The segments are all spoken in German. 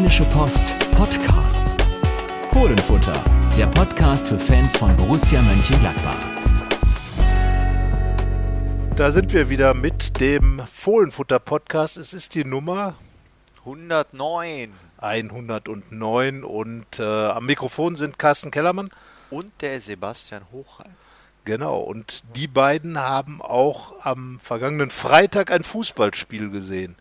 Rheinische Post Podcasts. Fohlenfutter, der Podcast für Fans von Borussia Mönchengladbach. Da sind wir wieder mit dem Fohlenfutter Podcast. Es ist die Nummer 109. 109 und äh, am Mikrofon sind Carsten Kellermann und der Sebastian Hochheim. Genau, und die beiden haben auch am vergangenen Freitag ein Fußballspiel gesehen.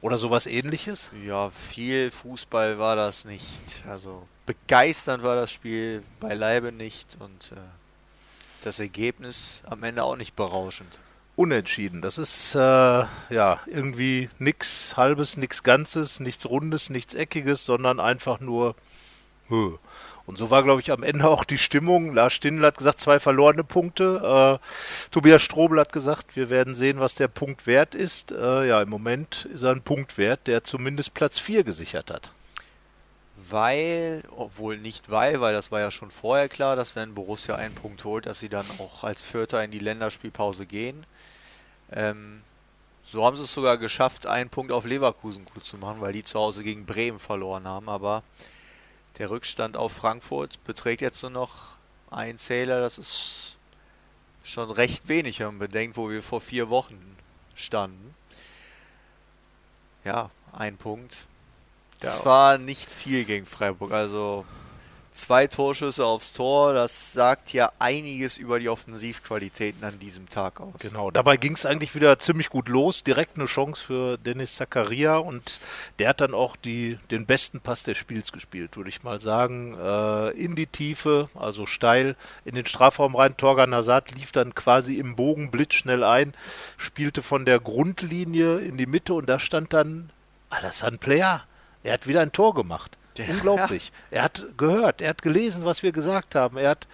Oder sowas ähnliches? Ja, viel Fußball war das nicht. Also begeisternd war das Spiel beileibe nicht und äh, das Ergebnis am Ende auch nicht berauschend. Unentschieden. Das ist äh, ja irgendwie nichts Halbes, nichts Ganzes, nichts Rundes, nichts Eckiges, sondern einfach nur. Höh. Und so war, glaube ich, am Ende auch die Stimmung. Lars Stindl hat gesagt, zwei verlorene Punkte. Äh, Tobias Strobel hat gesagt, wir werden sehen, was der Punkt wert ist. Äh, ja, im Moment ist er ein Punkt wert, der zumindest Platz 4 gesichert hat. Weil, obwohl nicht weil, weil das war ja schon vorher klar, dass wenn Borussia einen Punkt holt, dass sie dann auch als Vierter in die Länderspielpause gehen. Ähm, so haben sie es sogar geschafft, einen Punkt auf Leverkusen gut zu machen, weil die zu Hause gegen Bremen verloren haben. Aber der Rückstand auf Frankfurt beträgt jetzt nur noch einen Zähler. Das ist schon recht wenig, wenn man bedenkt, wo wir vor vier Wochen standen. Ja, ein Punkt. Das war nicht viel gegen Freiburg. Also Zwei Torschüsse aufs Tor, das sagt ja einiges über die Offensivqualitäten an diesem Tag aus. Genau, dabei ging es eigentlich wieder ziemlich gut los. Direkt eine Chance für Dennis Zakaria und der hat dann auch die, den besten Pass des Spiels gespielt, würde ich mal sagen. Äh, in die Tiefe, also steil in den Strafraum rein. Torgan Hazard lief dann quasi im Bogen blitzschnell ein, spielte von der Grundlinie in die Mitte und da stand dann Alassane Player. Er hat wieder ein Tor gemacht. Der, Unglaublich. Ja. Er hat gehört, er hat gelesen, was wir gesagt haben. Er hat,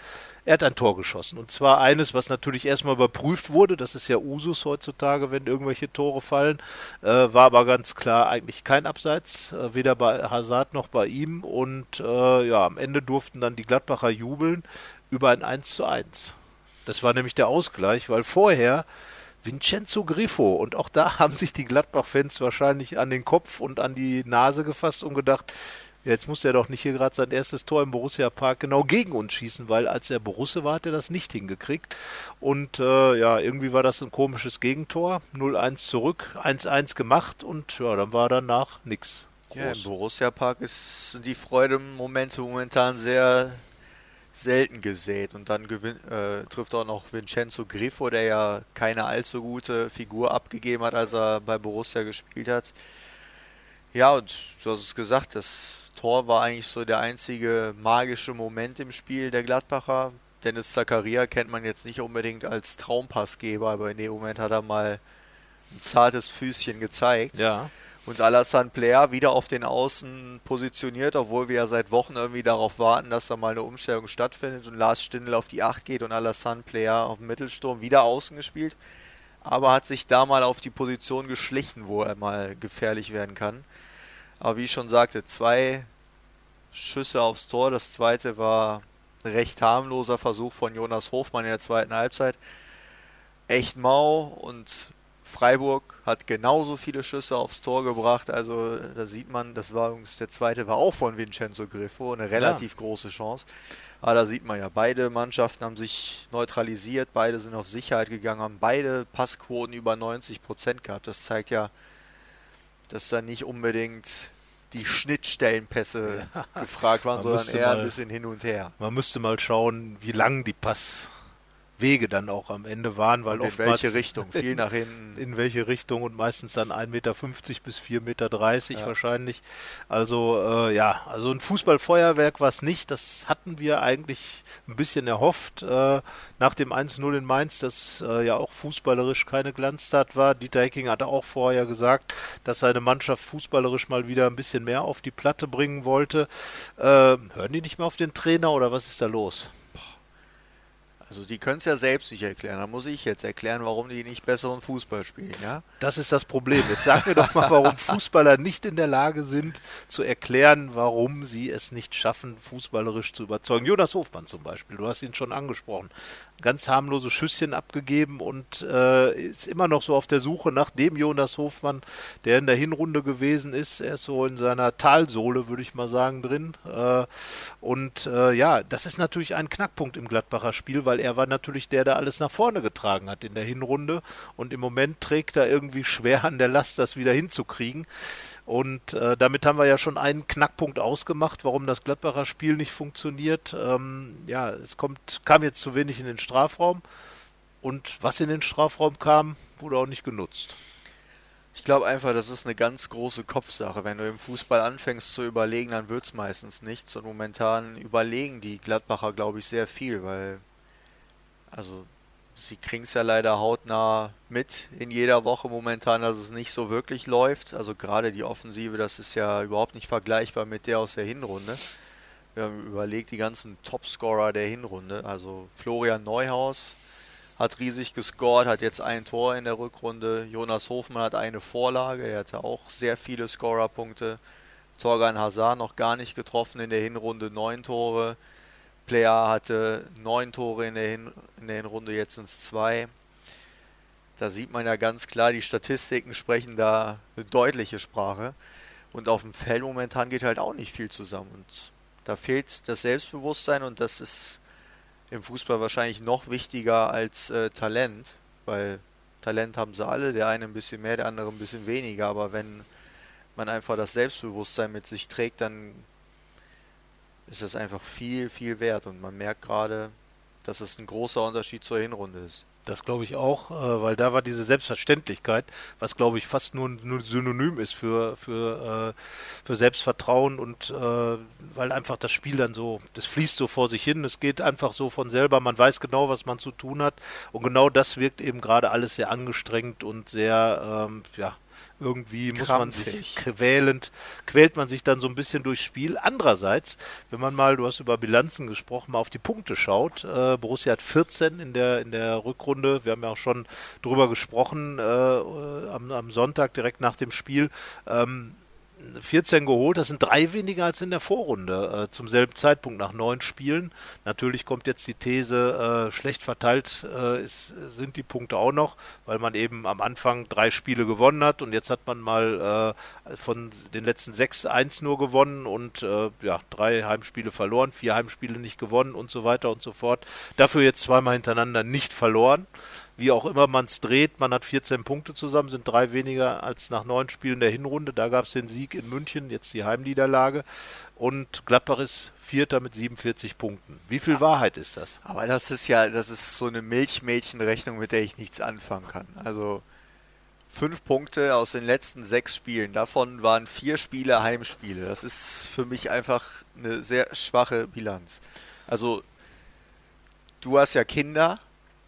er hat ein Tor geschossen. Und zwar eines, was natürlich erstmal überprüft wurde. Das ist ja Usus heutzutage, wenn irgendwelche Tore fallen. Äh, war aber ganz klar eigentlich kein Abseits, äh, weder bei Hazard noch bei ihm. Und äh, ja, am Ende durften dann die Gladbacher jubeln über ein 1 zu 1. Das war nämlich der Ausgleich, weil vorher Vincenzo Griffo. Und auch da haben sich die Gladbach-Fans wahrscheinlich an den Kopf und an die Nase gefasst und gedacht, Jetzt muss er doch nicht hier gerade sein erstes Tor im Borussia Park genau gegen uns schießen, weil als er Borussia war, hat er das nicht hingekriegt. Und äh, ja, irgendwie war das ein komisches Gegentor. 0-1 zurück, 1-1 gemacht und ja, dann war danach nichts. Ja, im Borussia Park ist die Freude-Momente momentan sehr selten gesät. Und dann gewinn, äh, trifft auch noch Vincenzo Griffo, der ja keine allzu gute Figur abgegeben hat, als er bei Borussia gespielt hat. Ja, und du hast es gesagt, das Tor war eigentlich so der einzige magische Moment im Spiel der Gladbacher. Dennis Zakaria kennt man jetzt nicht unbedingt als Traumpassgeber, aber in dem Moment hat er mal ein zartes Füßchen gezeigt. Ja. Und Alassane Player wieder auf den Außen positioniert, obwohl wir ja seit Wochen irgendwie darauf warten, dass da mal eine Umstellung stattfindet und Lars Stindl auf die 8 geht und Alassane Player auf dem Mittelsturm wieder außen gespielt. Aber hat sich da mal auf die Position geschlichen, wo er mal gefährlich werden kann. Aber wie ich schon sagte, zwei Schüsse aufs Tor. Das zweite war ein recht harmloser Versuch von Jonas Hofmann in der zweiten Halbzeit. Echt mau und Freiburg hat genauso viele Schüsse aufs Tor gebracht. Also da sieht man, das war übrigens der zweite war auch von Vincenzo Griffo, eine relativ ja. große Chance. Aber da sieht man ja, beide Mannschaften haben sich neutralisiert, beide sind auf Sicherheit gegangen, haben beide Passquoten über 90 Prozent gehabt. Das zeigt ja, dass da nicht unbedingt die Schnittstellenpässe ja. gefragt waren, sondern eher mal, ein bisschen hin und her. Man müsste mal schauen, wie lang die Pass Wege dann auch am Ende waren, weil oft. In welche Richtung? Viel nach hinten. In welche Richtung und meistens dann 1,50 Meter bis 4,30 Meter ja. wahrscheinlich. Also äh, ja, also ein Fußballfeuerwerk war es nicht. Das hatten wir eigentlich ein bisschen erhofft. Äh, nach dem 1-0 in Mainz, das äh, ja auch fußballerisch keine Glanztat war. Dieter Hecking hatte auch vorher gesagt, dass seine Mannschaft fußballerisch mal wieder ein bisschen mehr auf die Platte bringen wollte. Äh, hören die nicht mehr auf den Trainer oder was ist da los? Also die können es ja selbst nicht erklären. Da muss ich jetzt erklären, warum die nicht besseren Fußball spielen, ja? Das ist das Problem. Jetzt sag mir doch mal, warum Fußballer nicht in der Lage sind zu erklären, warum sie es nicht schaffen, fußballerisch zu überzeugen. Jonas Hofmann zum Beispiel, du hast ihn schon angesprochen. Ganz harmlose Schüsschen abgegeben und äh, ist immer noch so auf der Suche nach dem Jonas Hofmann, der in der Hinrunde gewesen ist. Er ist so in seiner Talsohle, würde ich mal sagen, drin. Äh, und äh, ja, das ist natürlich ein Knackpunkt im Gladbacher Spiel, weil er war natürlich der, der alles nach vorne getragen hat in der Hinrunde und im Moment trägt er irgendwie schwer an der Last, das wieder hinzukriegen. Und äh, damit haben wir ja schon einen Knackpunkt ausgemacht, warum das Gladbacher Spiel nicht funktioniert. Ähm, ja, es kommt, kam jetzt zu wenig in den Strafraum und was in den Strafraum kam, wurde auch nicht genutzt. Ich glaube einfach, das ist eine ganz große Kopfsache. Wenn du im Fußball anfängst zu überlegen, dann wird es meistens nichts. Und momentan überlegen die Gladbacher, glaube ich, sehr viel, weil also sie kriegen es ja leider hautnah mit in jeder Woche momentan, dass es nicht so wirklich läuft. Also gerade die Offensive, das ist ja überhaupt nicht vergleichbar mit der aus der Hinrunde. Wir haben überlegt, die ganzen Topscorer der Hinrunde. Also Florian Neuhaus hat riesig gescored, hat jetzt ein Tor in der Rückrunde. Jonas Hofmann hat eine Vorlage, er hatte auch sehr viele Scorerpunkte. Torgan Hazard noch gar nicht getroffen in der Hinrunde, neun Tore. Player hatte neun Tore in der, Hin in der Hinrunde, jetzt sind es zwei. Da sieht man ja ganz klar, die Statistiken sprechen da eine deutliche Sprache. Und auf dem Feld momentan geht halt auch nicht viel zusammen. Und da fehlt das Selbstbewusstsein und das ist im Fußball wahrscheinlich noch wichtiger als äh, Talent, weil Talent haben sie alle, der eine ein bisschen mehr, der andere ein bisschen weniger, aber wenn man einfach das Selbstbewusstsein mit sich trägt, dann ist das einfach viel, viel wert. Und man merkt gerade, dass es ein großer Unterschied zur Hinrunde ist. Das glaube ich auch, äh, weil da war diese Selbstverständlichkeit, was glaube ich fast nur ein Synonym ist für, für, äh, für Selbstvertrauen und äh, weil einfach das Spiel dann so, das fließt so vor sich hin, es geht einfach so von selber, man weiß genau, was man zu tun hat und genau das wirkt eben gerade alles sehr angestrengt und sehr, ähm, ja, irgendwie muss man sich quälend, quält man sich dann so ein bisschen durchs Spiel. Andererseits, wenn man mal, du hast über Bilanzen gesprochen, mal auf die Punkte schaut, äh, Borussia hat 14 in der, in der Rückrunde, wir haben ja auch schon drüber gesprochen äh, am, am, Sonntag direkt nach dem Spiel. Ähm, 14 geholt, das sind drei weniger als in der Vorrunde, äh, zum selben Zeitpunkt nach neun Spielen. Natürlich kommt jetzt die These, äh, schlecht verteilt äh, ist, sind die Punkte auch noch, weil man eben am Anfang drei Spiele gewonnen hat und jetzt hat man mal äh, von den letzten sechs eins nur gewonnen und äh, ja, drei Heimspiele verloren, vier Heimspiele nicht gewonnen und so weiter und so fort. Dafür jetzt zweimal hintereinander nicht verloren wie auch immer man es dreht, man hat 14 Punkte zusammen, sind drei weniger als nach neun Spielen der Hinrunde. Da gab es den Sieg in München, jetzt die Heimniederlage. Und Gladbach ist Vierter mit 47 Punkten. Wie viel Wahrheit ist das? Aber das ist ja, das ist so eine Milchmädchenrechnung, mit der ich nichts anfangen kann. Also fünf Punkte aus den letzten sechs Spielen. Davon waren vier Spiele Heimspiele. Das ist für mich einfach eine sehr schwache Bilanz. Also, du hast ja Kinder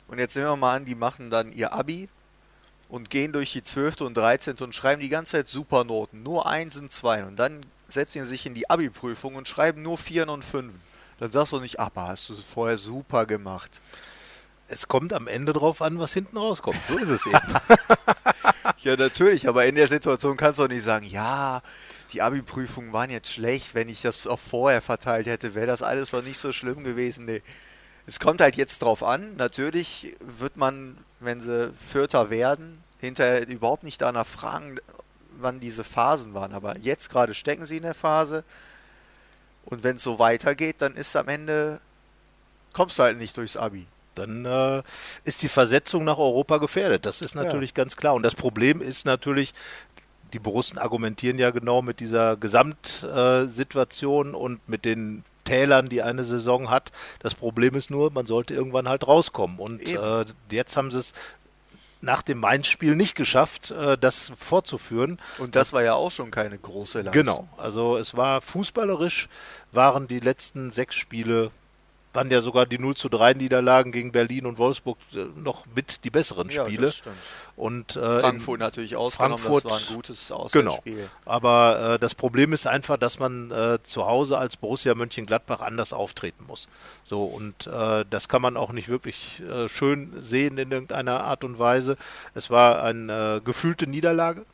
und jetzt nehmen wir mal an, die machen dann ihr Abi und gehen durch die 12. und 13. und schreiben die ganze Zeit Supernoten. Nur 1 und 2. Und dann setzen sie sich in die Abi-Prüfung und schreiben nur 4 und 5. Dann sagst du nicht, aber hast du es vorher super gemacht. Es kommt am Ende drauf an, was hinten rauskommt. So ist es eben. ja, natürlich, aber in der Situation kannst du auch nicht sagen, ja, die Abi-Prüfungen waren jetzt schlecht, wenn ich das auch vorher verteilt hätte, wäre das alles doch nicht so schlimm gewesen. Nee. Es kommt halt jetzt drauf an. Natürlich wird man, wenn sie Vierter werden, hinterher überhaupt nicht danach fragen, wann diese Phasen waren. Aber jetzt gerade stecken sie in der Phase. Und wenn es so weitergeht, dann ist am Ende, kommst du halt nicht durchs Abi. Dann äh, ist die Versetzung nach Europa gefährdet. Das ist natürlich ja. ganz klar. Und das Problem ist natürlich, die Borussen argumentieren ja genau mit dieser Gesamtsituation und mit den Tälern, die eine Saison hat. Das Problem ist nur, man sollte irgendwann halt rauskommen. Und äh, jetzt haben sie es nach dem Mainz-Spiel nicht geschafft, äh, das fortzuführen. Und das war ja auch schon keine große Leistung. Genau, also es war fußballerisch, waren die letzten sechs Spiele waren ja sogar die 0 zu 3 Niederlagen gegen Berlin und Wolfsburg äh, noch mit die besseren Ja, Spiele. das stimmt. Und, äh, Frankfurt natürlich ausgenommen, Frankfurt- das war ein gutes Genau. Auswärtsspiel. Aber äh, das Problem ist einfach, dass man äh, zu Hause als Borussia Mönchengladbach anders auftreten muss. So und äh, das kann man auch nicht wirklich äh, schön sehen in irgendeiner Art und Weise. Es war eine gefühlte Niederlage.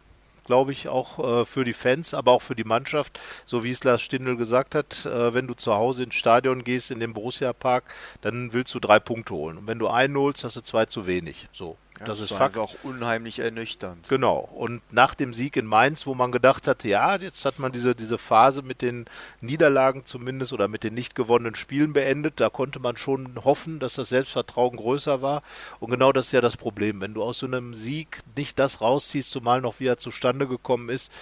Glaube ich auch äh, für die Fans, aber auch für die Mannschaft, so wie es Lars Stindl gesagt hat, äh, wenn du zu Hause ins Stadion gehst, in den Borussia Park, dann willst du drei Punkte holen. Und wenn du einen holst, hast du zwei zu wenig. So, Ja, das ist war Fakt. auch unheimlich ernüchternd. Genau. Und nach dem Sieg in Mainz, wo man gedacht hatte, ja, jetzt hat man diese, diese Phase mit den Niederlagen zumindest oder mit den nicht gewonnenen Spielen beendet, da konnte man schon hoffen, dass das Selbstvertrauen größer war. Und genau das ist ja das Problem. Wenn du aus so einem Sieg nicht das rausziehst, zumal noch wie er zustande gekommen ist,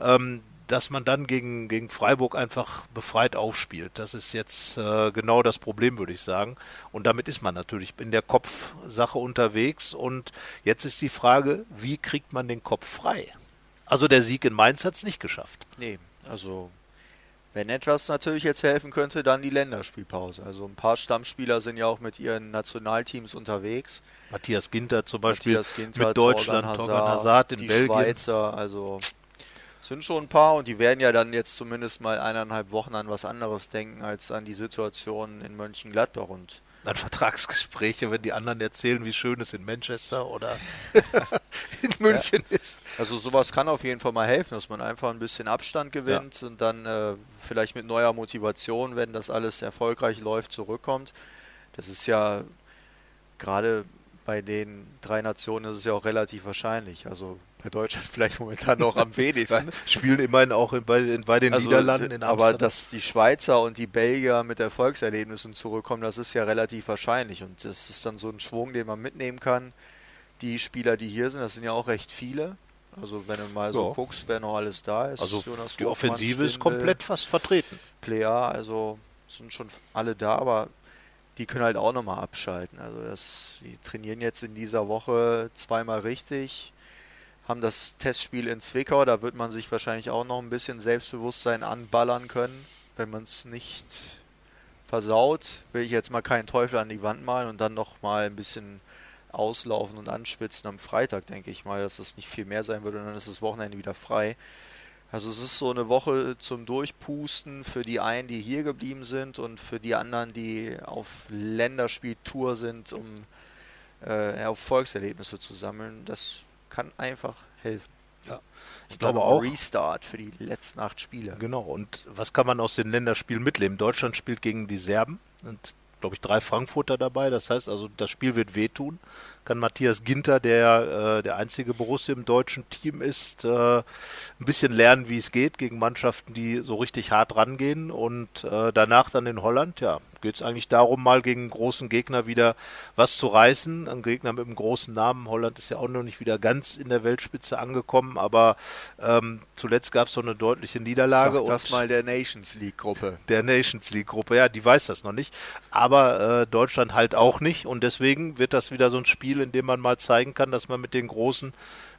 ähm, dass man dann gegen, gegen Freiburg einfach befreit aufspielt. Das ist jetzt äh, genau das Problem, würde ich sagen. Und damit ist man natürlich in der Kopfsache unterwegs. Und jetzt ist die Frage, wie kriegt man den Kopf frei? Also der Sieg in Mainz hat es nicht geschafft. Nee, also wenn etwas natürlich jetzt helfen könnte, dann die Länderspielpause. Also ein paar Stammspieler sind ja auch mit ihren Nationalteams unterwegs. Matthias Ginter zum Beispiel Matthias Ginter, mit Deutschland, Torgan Torgan Hazard in die Belgien. Schweizer, also sind schon ein paar und die werden ja dann jetzt zumindest mal eineinhalb Wochen an was anderes denken als an die Situation in Mönchengladbach und Dann Vertragsgespräche, wenn die anderen erzählen, wie schön es in Manchester oder in München ist. Also sowas kann auf jeden Fall mal helfen, dass man einfach ein bisschen Abstand gewinnt und dann äh, vielleicht mit neuer Motivation, wenn das alles erfolgreich läuft, zurückkommt. Das ist ja gerade bei den drei Nationen ist es ja auch relativ wahrscheinlich. Also bei Deutschland vielleicht momentan noch am wenigsten. Spielen immerhin auch in, bei, in, bei den Also, Niederlanden in aber Amsterdam. dass die Schweizer und die Belgier mit Erfolgserlebnissen zurückkommen, das ist ja relativ wahrscheinlich. Und das ist dann so ein Schwung, den man mitnehmen kann. Die Spieler, die hier sind, das sind ja auch recht viele. Also wenn du mal so Ja. guckst, wer noch alles da ist. also Jonas die Hofmann, Offensive ist Stindl, komplett fast vertreten. Plea, also sind schon alle da, aber die können halt auch nochmal abschalten. Also das, die trainieren jetzt in dieser Woche zweimal richtig, haben das Testspiel in Zwickau, da wird man sich wahrscheinlich auch noch ein bisschen Selbstbewusstsein anballern können, wenn man es nicht versaut, will ich jetzt mal keinen Teufel an die Wand malen und dann noch mal ein bisschen auslaufen und anschwitzen am Freitag, denke ich mal, dass es nicht viel mehr sein wird und dann ist das Wochenende wieder frei. Also es ist so eine Woche zum Durchpusten für die einen, die hier geblieben sind und für die anderen, die auf Länderspieltour sind, um äh, Erfolgserlebnisse zu sammeln. Das kann einfach helfen. Ja. Ich glaube auch. Restart für die letzten acht Spiele. Genau. Und was kann man aus den Länderspielen mitnehmen? Deutschland spielt gegen die Serben. Und glaube ich, drei Frankfurter dabei. Das heißt also, das Spiel wird wehtun. Kann Matthias Ginter, der äh, der einzige Borussia im deutschen Team ist, äh, ein bisschen lernen, wie es geht gegen Mannschaften, die so richtig hart rangehen. Und äh, danach dann in Holland, ja, geht es eigentlich darum, mal gegen einen großen Gegner wieder was zu reißen. Ein Gegner mit einem großen Namen. Holland ist ja auch noch nicht wieder ganz in der Weltspitze angekommen, aber ähm, zuletzt gab es so eine deutliche Niederlage. Sag das mal der Nations League Gruppe. der Nations League Gruppe. Ja, die weiß das noch nicht. Aber äh, Deutschland halt auch nicht. Und deswegen wird das wieder so ein Spiel, in dem man mal zeigen kann, dass man mit den großen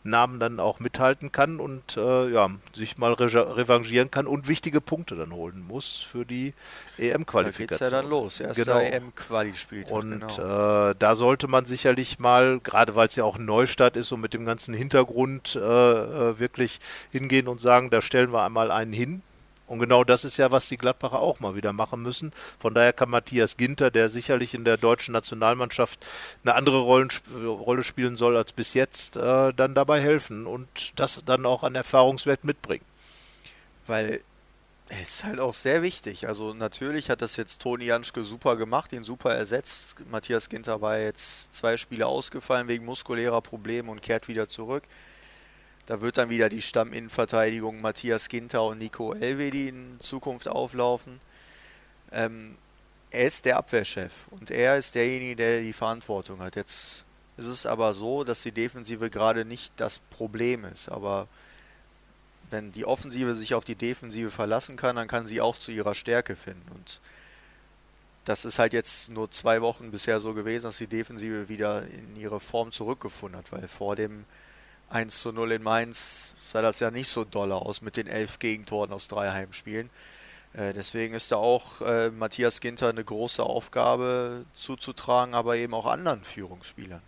Namen dann auch mithalten kann und äh, ja, sich mal re revanchieren kann und wichtige Punkte dann holen muss für die Da geht's EM-Qualifikation. ja dann los. Erster Genau. EM-Quali-Spiel. Und genau. äh, da sollte man sicherlich mal, gerade weil es ja auch ein Neustart ist und mit dem ganzen Hintergrund äh, äh, wirklich hingehen und sagen, da stellen wir einmal einen hin. Und genau das ist ja, was die Gladbacher auch mal wieder machen müssen. Von daher kann Matthias Ginter, der sicherlich in der deutschen Nationalmannschaft eine andere Rollen, Rolle spielen soll als bis jetzt, äh, dann dabei helfen und das dann auch an Erfahrungswert mitbringen. Weil es ist halt auch sehr wichtig. Also natürlich hat das jetzt Toni Janschke super gemacht, ihn super ersetzt. Matthias Ginter war jetzt zwei Spiele ausgefallen wegen muskulärer Probleme und kehrt wieder zurück. Da wird dann wieder die Stamminnenverteidigung Matthias Ginter und Nico Elvedi in Zukunft auflaufen. Ähm, er ist der Abwehrchef und er ist derjenige, der die Verantwortung hat. Jetzt ist es aber so, dass die Defensive gerade nicht das Problem ist. Aber wenn die Offensive sich auf die Defensive verlassen kann, dann kann sie auch zu ihrer Stärke finden. Und das ist halt jetzt nur zwei Wochen bisher so gewesen, dass die Defensive wieder in ihre Form zurückgefunden hat, weil vor dem 1 zu 0 in Mainz sah das ja nicht so doll aus mit den elf Gegentoren aus drei Heimspielen. Äh, deswegen ist da auch äh, Matthias Ginter eine große Aufgabe zuzutragen, aber eben auch anderen Führungsspielern.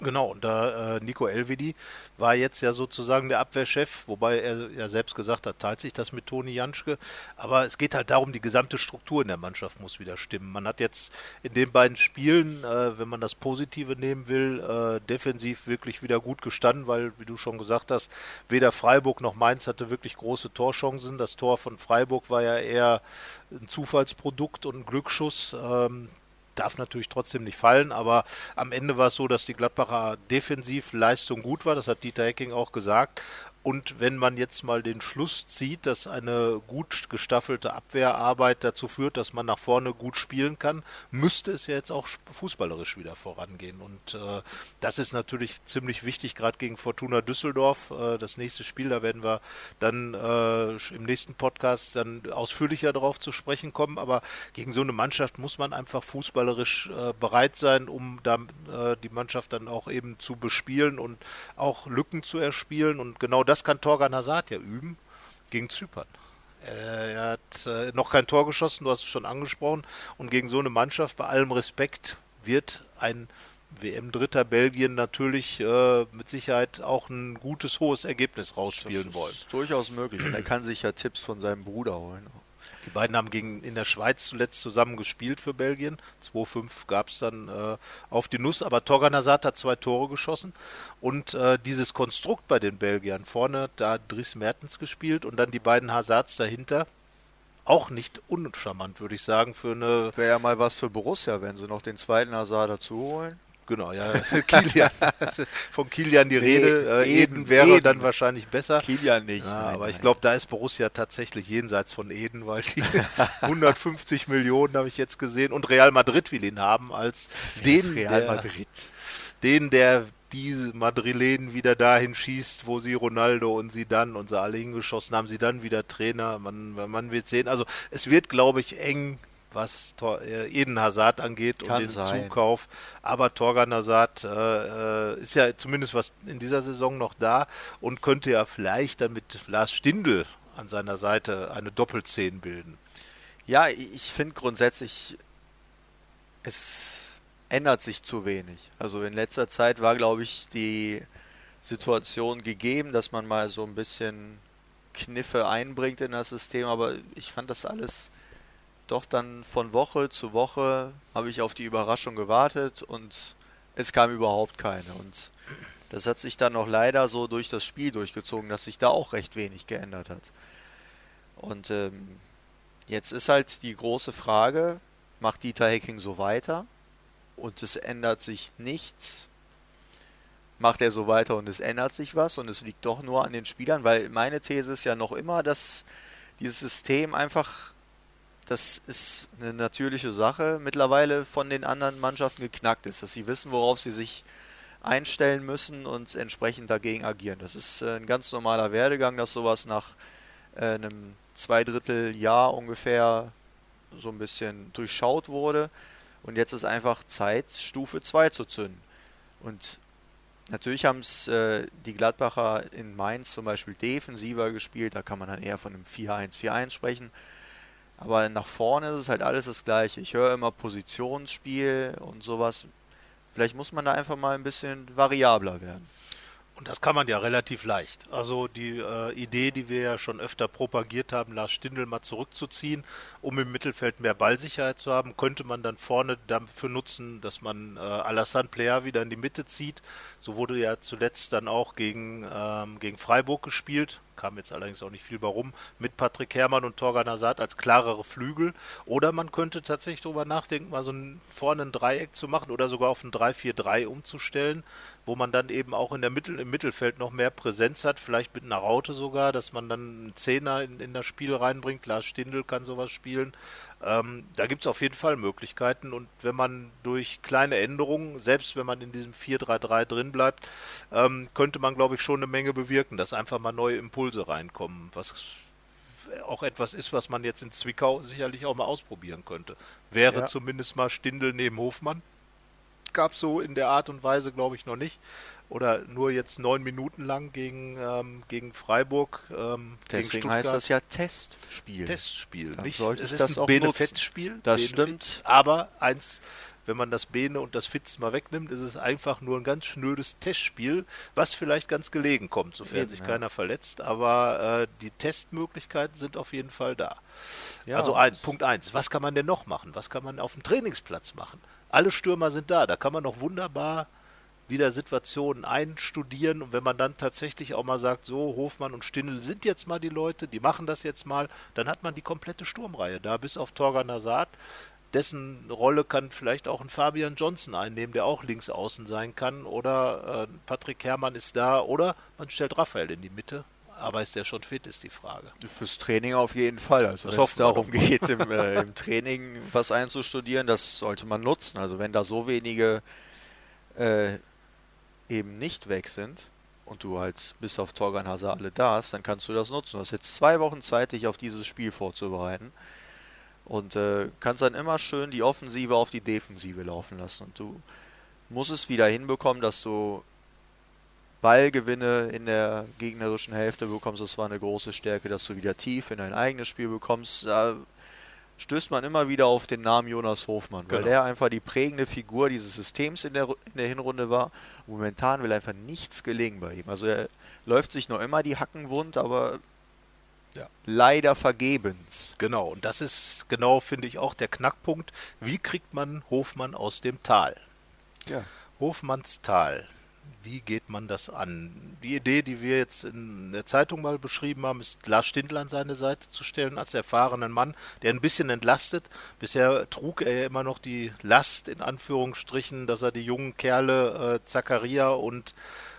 Genau, und da äh, Nico Elvedi war jetzt ja sozusagen der Abwehrchef, wobei er ja selbst gesagt hat, teilt sich das mit Toni Janschke. Aber es geht halt darum, die gesamte Struktur in der Mannschaft muss wieder stimmen. Man hat jetzt in den beiden Spielen, äh, wenn man das Positive nehmen will, äh, defensiv wirklich wieder gut gestanden, weil, wie du schon gesagt hast, weder Freiburg noch Mainz hatte wirklich große Torchancen. Das Tor von Freiburg war ja eher ein Zufallsprodukt und ein Glücksschuss. Ähm, darf natürlich trotzdem nicht fallen, aber am Ende war es so, dass die Gladbacher Defensivleistung gut war, das hat Dieter Hecking auch gesagt. Und wenn man jetzt mal den Schluss zieht, dass eine gut gestaffelte Abwehrarbeit dazu führt, dass man nach vorne gut spielen kann, müsste es ja jetzt auch fußballerisch wieder vorangehen. Und äh, das ist natürlich ziemlich wichtig, gerade gegen Fortuna Düsseldorf. Äh, das nächste Spiel, da werden wir dann äh, im nächsten Podcast dann ausführlicher darauf zu sprechen kommen. Aber gegen so eine Mannschaft muss man einfach fußballerisch äh, bereit sein, um da, äh, die Mannschaft dann auch eben zu bespielen und auch Lücken zu erspielen. Und genau das das kann Torgan Hazard ja üben gegen Zypern. Er hat äh, noch kein Tor geschossen, du hast es schon angesprochen. Und gegen so eine Mannschaft, bei allem Respekt, wird ein WM-Dritter Belgien natürlich äh, mit Sicherheit auch ein gutes, hohes Ergebnis rausspielen das ist wollen. Durchaus möglich. Und er kann sich ja Tipps von seinem Bruder holen. Die beiden haben gegen, in der Schweiz zuletzt zusammen gespielt für Belgien. 2-5 gab es dann äh, auf die Nuss, aber Torgan Hazard hat zwei Tore geschossen. Und äh, dieses Konstrukt bei den Belgiern, vorne da Dries Mertens gespielt und dann die beiden Hazards dahinter, auch nicht uncharmant, würde ich sagen, für eine. Wäre ja mal was für Borussia, wenn sie noch den zweiten Hazard dazu holen. Genau, ja. Kilian, von Kilian die Rede. Äh, Eden, Eden, wäre Eden. dann wahrscheinlich besser. Kilian nicht. Ja, nein, aber nein. ich glaube, da ist Borussia tatsächlich jenseits von Eden, weil die 150 Millionen habe ich jetzt gesehen und Real Madrid will ihn haben als den Real der, Madrid. Den, der diese Madrilen wieder dahin schießt, wo sie Ronaldo und sie dann und sie alle hingeschossen haben, sie dann wieder Trainer. Man, man wird sehen. Also es wird, glaube ich, eng was Tor, äh, Eden Hazard angeht Kann und den sein. Zukauf. Aber Torgan Hazard äh, äh, ist ja zumindest was in dieser Saison noch da und könnte ja vielleicht dann mit Lars Stindl an seiner Seite eine Doppelzehn bilden. Ja, ich finde grundsätzlich, es ändert sich zu wenig. Also in letzter Zeit war, glaube ich, die Situation gegeben, dass man mal so ein bisschen Kniffe einbringt in das System, aber ich fand das alles doch dann von Woche zu Woche habe ich auf die Überraschung gewartet und es kam überhaupt keine. Und das hat sich dann noch leider so durch das Spiel durchgezogen, dass sich da auch recht wenig geändert hat. Und ähm, jetzt ist halt die große Frage, macht Dieter Hecking so weiter und es ändert sich nichts? Macht er so weiter und es ändert sich was und es liegt doch nur an den Spielern? Weil meine These ist ja noch immer, dass dieses System einfach das ist eine natürliche Sache, mittlerweile von den anderen Mannschaften geknackt ist, dass sie wissen, worauf sie sich einstellen müssen und entsprechend dagegen agieren. Das ist äh, ein ganz normaler Werdegang, dass sowas nach äh, einem Zweidritteljahr ungefähr so ein bisschen durchschaut wurde. Und jetzt ist einfach Zeit, Stufe 2 zu zünden. Und natürlich haben es äh, die Gladbacher in Mainz zum Beispiel defensiver gespielt. Da kann man dann eher von einem 4-1-4-1 sprechen. Aber nach vorne ist es halt alles das Gleiche. Ich höre immer Positionsspiel und sowas. Vielleicht muss man da einfach mal ein bisschen variabler werden. Und das kann man ja relativ leicht. Also die äh, Idee, die wir ja schon öfter propagiert haben, Lars Stindl mal zurückzuziehen, um im Mittelfeld mehr Ballsicherheit zu haben, könnte man dann vorne dafür nutzen, dass man äh, Alassane Player wieder in die Mitte zieht. So wurde ja zuletzt dann auch gegen, ähm, gegen Freiburg gespielt kam jetzt allerdings auch nicht viel warum, mit Patrick Herrmann und Torgan Hazard als klarere Flügel. Oder man könnte tatsächlich darüber nachdenken, mal so ein, vorne ein Dreieck zu machen oder sogar auf ein 3-4-3 umzustellen, wo man dann eben auch in der Mittel, im Mittelfeld noch mehr Präsenz hat, vielleicht mit einer Raute sogar, dass man dann einen Zehner in, in das Spiel reinbringt. Lars Stindl kann sowas spielen. Ähm, da gibt es auf jeden Fall Möglichkeiten und wenn man durch kleine Änderungen, selbst wenn man in diesem 4-3-3 drin bleibt, ähm, könnte man, glaube ich, schon eine Menge bewirken, dass einfach mal neue Impulse reinkommen, was auch etwas ist, was man jetzt in Zwickau sicherlich auch mal ausprobieren könnte. Wäre ja. zumindest mal Stindel neben Hofmann gab es so in der Art und Weise, glaube ich, noch nicht. Oder nur jetzt neun Minuten lang gegen, ähm, gegen Freiburg. Ähm, Deswegen gegen heißt das ja Testspiel. Testspiel. Dann nicht, sollte es ist das ein Benefizspiel. Das Benefit. stimmt. Aber eins, wenn man das Bene und das Fitz mal wegnimmt, ist es einfach nur ein ganz schnödes Testspiel, was vielleicht ganz gelegen kommt, sofern Eben, sich ja. keiner verletzt. Aber äh, die Testmöglichkeiten sind auf jeden Fall da. Ja, also ein, Punkt eins. Was kann man denn noch machen? Was kann man auf dem Trainingsplatz machen? Alle Stürmer sind da. Da kann man noch wunderbar wieder Situationen einstudieren und wenn man dann tatsächlich auch mal sagt, so Hofmann und Stindl sind jetzt mal die Leute, die machen das jetzt mal, dann hat man die komplette Sturmreihe da, bis auf Torgan Hazard. Dessen Rolle kann vielleicht auch ein Fabian Johnson einnehmen, der auch links außen sein kann. Oder äh, Patrick Herrmann ist da. Oder man stellt Raphael in die Mitte. Aber ist der schon fit, ist die Frage. Fürs Training auf jeden Fall. Also wenn es darum geht, im, äh, im Training was einzustudieren, das sollte man nutzen. Also wenn da so wenige äh, eben nicht weg sind und du halt bis auf Torgan Hazard alle da hast, dann kannst du das nutzen. Du hast jetzt zwei Wochen Zeit, dich auf dieses Spiel vorzubereiten. Und äh, kannst dann immer schön die Offensive auf die Defensive laufen lassen. Und du musst es wieder hinbekommen, dass du Ballgewinne in der gegnerischen Hälfte bekommst. Das war eine große Stärke, dass du wieder tief in dein eigenes Spiel bekommst. Da stößt man immer wieder auf den Namen Jonas Hofmann, weil Genau. der einfach die prägende Figur dieses Systems in der, in der Hinrunde war. Momentan will einfach nichts gelingen bei ihm. Also er läuft sich noch immer die Hacken wund, aber Ja. leider vergebens. Genau, und das ist genau, finde ich, auch der Knackpunkt. Wie kriegt man Hofmann aus dem Tal? Ja. Hofmanns Tal. Wie geht man das an? Die Idee, die wir jetzt in der Zeitung mal beschrieben haben, ist Lars Stindl an seine Seite zu stellen als erfahrenen Mann, der ein bisschen entlastet. Bisher trug er ja immer noch die Last in Anführungsstrichen, dass er die jungen Kerle äh, Zakaria und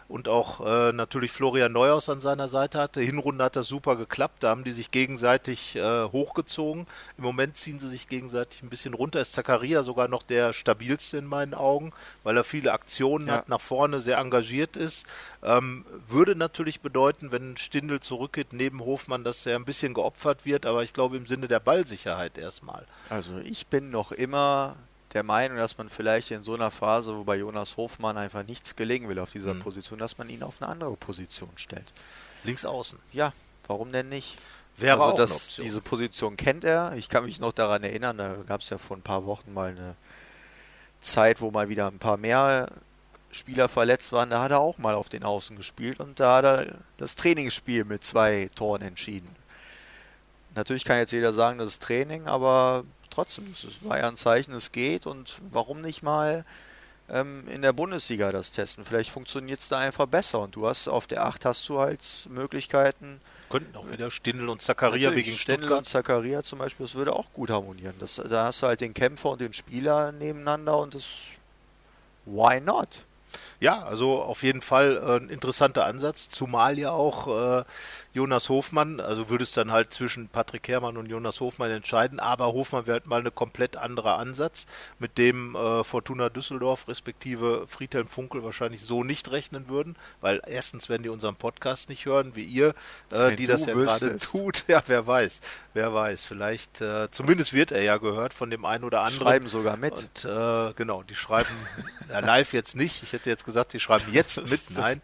und auch äh, natürlich Florian Neuhaus an seiner Seite hatte. Hinrunde hat das super geklappt, da haben die sich gegenseitig äh, hochgezogen. Im Moment ziehen sie sich gegenseitig ein bisschen runter. Ist Zakaria sogar noch der stabilste in meinen Augen, weil er viele Aktionen Ja. hat, nach vorne sehr engagiert ist. Ähm, würde natürlich bedeuten, wenn Stindl zurückgeht neben Hofmann, dass er ein bisschen geopfert wird, aber ich glaube im Sinne der Ballsicherheit erstmal. Also ich bin noch immer der Meinung, dass man vielleicht in so einer Phase, wo bei Jonas Hofmann einfach nichts gelingen will auf dieser Mhm. Position, dass man ihn auf eine andere Position stellt. Links außen. Ja, warum denn nicht? Wäre also auch eine das, Option. diese Position kennt er. Ich kann mich noch daran erinnern, da gab es ja vor ein paar Wochen mal eine Zeit, wo mal wieder ein paar mehr Spieler verletzt waren. Da hat er auch mal auf den Außen gespielt und da hat er das Trainingsspiel mit zwei Toren entschieden. Natürlich kann jetzt jeder sagen, das ist Training, aber trotzdem, es war ja ein Zeichen, es geht und warum nicht mal ähm, in der Bundesliga das testen? Vielleicht funktioniert es da einfach besser und du hast auf der 8 hast du halt Möglichkeiten, Könnten auch wieder Stindl und Zakaria wegen Stendel Stuttgart. und Zakaria zum Beispiel, das würde auch gut harmonieren. Das, da hast du halt den Kämpfer und den Spieler nebeneinander und das. Why not? Ja, also auf jeden Fall äh, ein interessanter Ansatz, zumal ja auch äh, Jonas Hofmann, also würde es dann halt zwischen Patrick Herrmann und Jonas Hofmann entscheiden, aber Hofmann wäre halt mal eine komplett anderer Ansatz, mit dem äh, Fortuna Düsseldorf respektive Friedhelm Funkel wahrscheinlich so nicht rechnen würden, weil erstens werden die unseren Podcast nicht hören, wie ihr, äh, die das ja gerade tut. Ja, wer weiß, wer weiß, vielleicht, äh, zumindest wird er ja gehört von dem einen oder anderen. Schreiben sogar mit. Und äh, genau, die schreiben ja, live jetzt nicht. Ich hätte jetzt gesagt, die schreiben jetzt mit. Nein.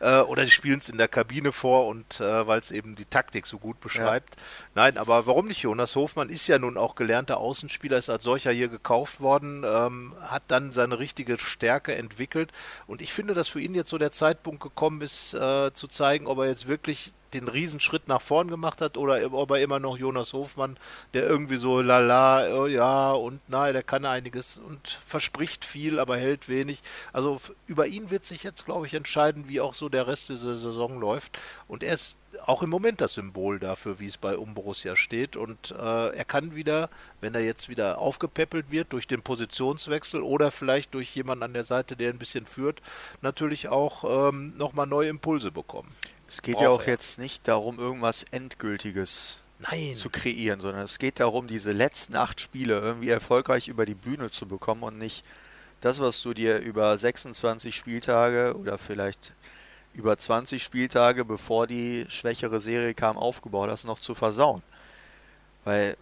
Äh, oder die spielen es in der Kabine vor und äh, weil es eben die Taktik so gut beschreibt. Nein, aber warum nicht? Jonas Hofmann ist ja nun auch gelernter Außenspieler, ist als solcher hier gekauft worden, ähm, hat dann seine richtige Stärke entwickelt. Und ich finde, dass für ihn jetzt so der Zeitpunkt gekommen ist, äh, zu zeigen, ob er jetzt wirklich den Riesenschritt nach vorn gemacht hat oder ob er immer noch Jonas Hofmann, der irgendwie so lala, oh ja und nein, der kann einiges und verspricht viel, aber hält wenig. Also über ihn wird sich jetzt, glaube ich, entscheiden, wie auch so der Rest dieser Saison läuft. Und er ist auch im Moment das Symbol dafür, wie es bei Umborussia steht. Und äh, er kann wieder, wenn er jetzt wieder aufgepäppelt wird durch den Positionswechsel oder vielleicht durch jemanden an der Seite, der ein bisschen führt, natürlich auch ähm, nochmal neue Impulse bekommen. Es geht braucht ja auch er. jetzt nicht darum, irgendwas Endgültiges Nein. zu kreieren, sondern es geht darum, diese letzten acht Spiele irgendwie erfolgreich über die Bühne zu bekommen und nicht das, was du dir über 26 Spieltage oder vielleicht über 20 Spieltage, bevor die schwächere Serie kam, aufgebaut hast, noch zu versauen. Weil